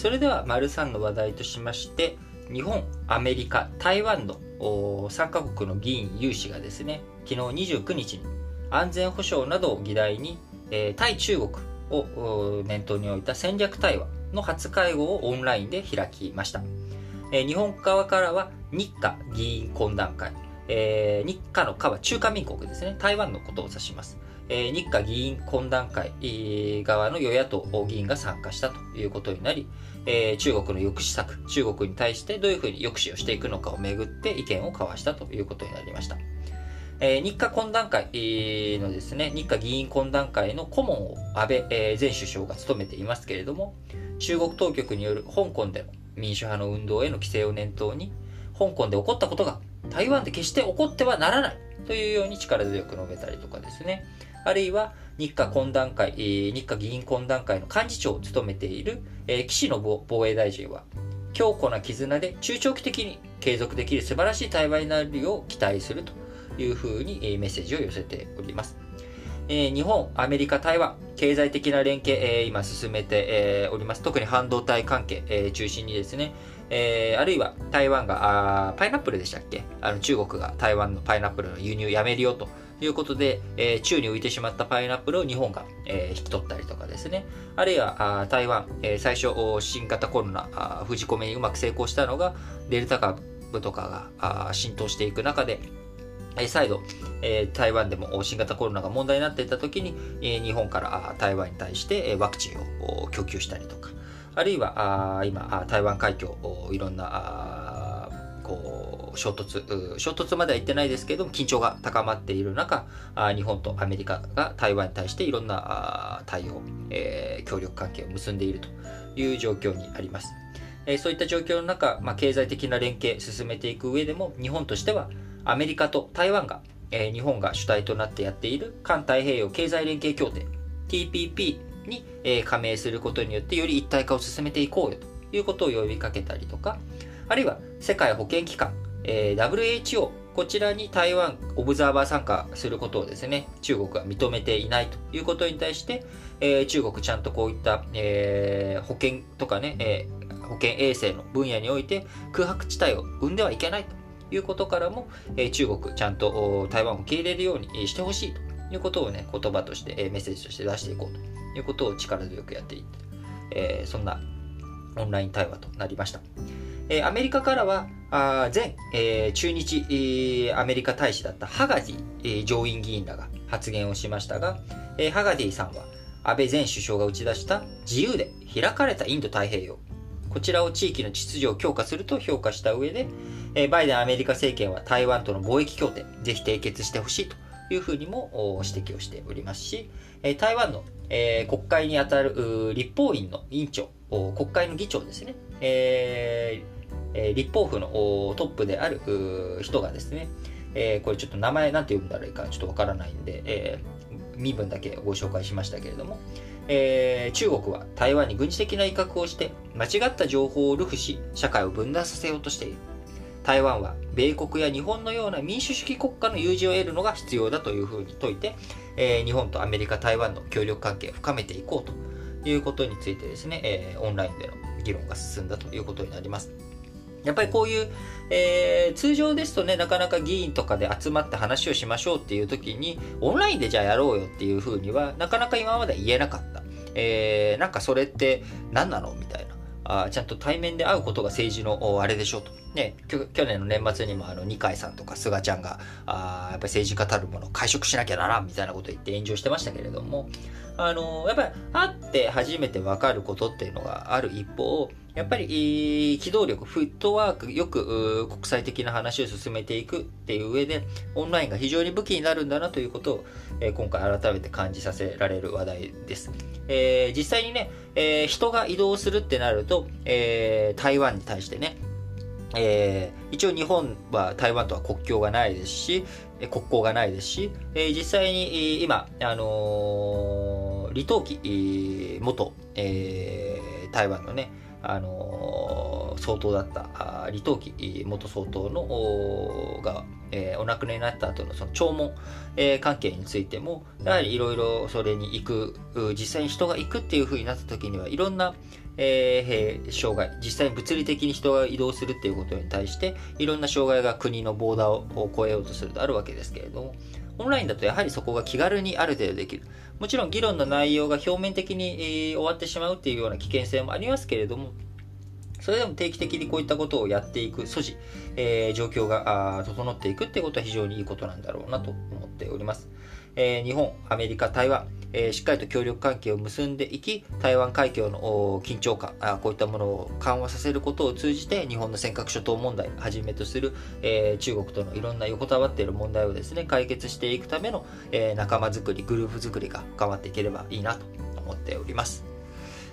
それでは、丸3の話題としまして、日本、アメリカ、台湾の3カ国の議員有志がですね、昨日29日に安全保障などを議題に、えー、対中国を念頭に置いた戦略対話の初会合をオンラインで開きました。えー、日本側からは日華議員懇談会、えー、日華の華は中華民国ですね、台湾のことを指します。え日華議員懇談会側の与野党議員が参加したということになり、え中国の抑止策、中国に対してどういうふうに抑止をしていくのかをめぐって意見を交わしたということになりました。え日華懇談会のですね、日華議員懇談会の顧問を安倍、え前首相が務めていますけれども、中国当局による香港での民主派の運動への規制を念頭に、香港で起こったことが台湾で決して起こってはならないというように力強く述べたりとかですね、あるいは日華懇談会、日華議員懇談会の幹事長を務めている、岸信防衛大臣は、強固な絆で中長期的に継続できる素晴らしい対話になるよう期待するというふうにメッセージを寄せております。日本、アメリカ、台湾、経済的な連携、今進めております。特に半導体関係、中心にですね、あるいは台湾が、パイナップルでしたっけ？あの中国が台湾のパイナップルの輸入やめるよということで、えー、宙に浮いてしまったパイナップルを日本が、えー、引き取ったりとかですね。あるいはあ台湾、えー、最初新型コロナあ封じ込めにうまく成功したのがデルタ株とかがあ浸透していく中で、え、再度、え、台湾でも新型コロナが問題になっていた時に、え、日本から台湾に対してワクチンを供給したりとか、あるいはあ今台湾海峡いろんなこう衝突、衝突までは言ってないですけども、緊張が高まっている中、日本とアメリカが台湾に対していろんな対応、えー、協力関係を結んでいるという状況にあります。え、そういった状況の中、まあ、経済的な連携進めていく上でも、日本としてはアメリカと台湾が、え、日本が主体となってやっている環太平洋経済連携協定 TPP に、え、加盟することによってより一体化を進めていこうよということを呼びかけたりとか、あるいは世界保健機関えー、WHO、こちらに台湾オブザーバー参加することをですね、中国は認めていないということに対して、えー、中国ちゃんとこういった、えー、保険とかね、えー、保健衛生の分野において空白地帯を生んではいけないということからも、えー、中国ちゃんと台湾を受け入れるようにしてほしいということをね、言葉として、えー、メッセージとして出していこうということを力強くやっていって、えー、そんなオンライン対話となりました。え、アメリカからは、あ前、えー、中日、アメリカ大使だったハガディ、え、上院議員らが発言をしましたが、え、ハガディさんは安倍前首相が打ち出した自由で開かれたインド太平洋こちらを地域の秩序を強化すると評価した上で、えー、バイデンアメリカ政権は台湾との貿易協定ぜひ締結してほしいというふうにも指摘をしておりますし、え、台湾の、え、国会にあたる立法院の委員長国会の議長ですね、えーえー、立法府のトップである人がですね、えー、これちょっと名前なんて読んだらいいかちょっとわからないんで、えー、身分だけご紹介しましたけれども、えー、中国は台湾に軍事的な威嚇をして間違った情報を流布し社会を分断させようとしている台湾は米国や日本のような民主主義国家の有事を得るのが必要だというふうに説いて、えー、日本とアメリカ台湾の協力関係を深めていこうということについてですね、えー、オンラインでの議論が進んだということになります。やっぱりこういう、えー、通常ですとね、なかなか議員とかで集まって話をしましょうっていう時に、オンラインでじゃあやろうよっていうふうには、なかなか今まで言えなかった。えー、なんかそれって何なのみたいな。あちゃんと対面で会うことが政治のあれでしょと。ね、去年の年末にもあの二階さんとか菅ちゃんがあやっぱり政治家たるものを会食しなきゃならんみたいなこと言って炎上してましたけれどもあのやっぱり会って初めて分かることっていうのがある一方やっぱり機動力、フットワーク、よく国際的な話を進めていくっていう上で、オンラインが非常に武器になるんだなということを、え今回改めて感じさせられる話題です。えー、実際にね、えー、人が移動するってなると、えー、台湾に対してね、えー、一応日本は台湾とは国境がないですし、国交がないですし、えー、実際に今、あのー、李登輝元、えー、台湾のね、あの総統だった李登輝元総統のが、えー、お亡くなりになった後のその弔問、えー、関係についてもやはりいろいろそれに行く実際に人が行くっていうふうになった時にはいろんな、えー、障害実際に物理的に人が移動するっていうことに対していろんな障害が国のボーダーを越えようとするとあるわけですけれどもオンラインだとやはりそこが気軽にある程度できる。もちろん議論の内容が表面的に、えー、終わってしまうっていうような危険性もありますけれども、それでも定期的にこういったことをやっていく素地、えー、状況が整っていくっていうことは非常にいいことなんだろうなと思っております。えー、日本、アメリカ、台湾、えー、しっかりと協力関係を結んでいき、台湾海峡の緊張感あ、こういったものを緩和させることを通じて、日本の尖閣諸島問題はじめとする、えー、中国とのいろんな横たわっている問題をですね、解決していくための、えー、仲間づくり、グループづくりが深まっていければいいなと思っております。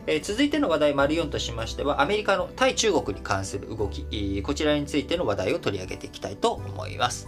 え続いての話題、丸4としましては、アメリカの対中国に関する動き、こちらについての話題を取り上げていきたいと思います。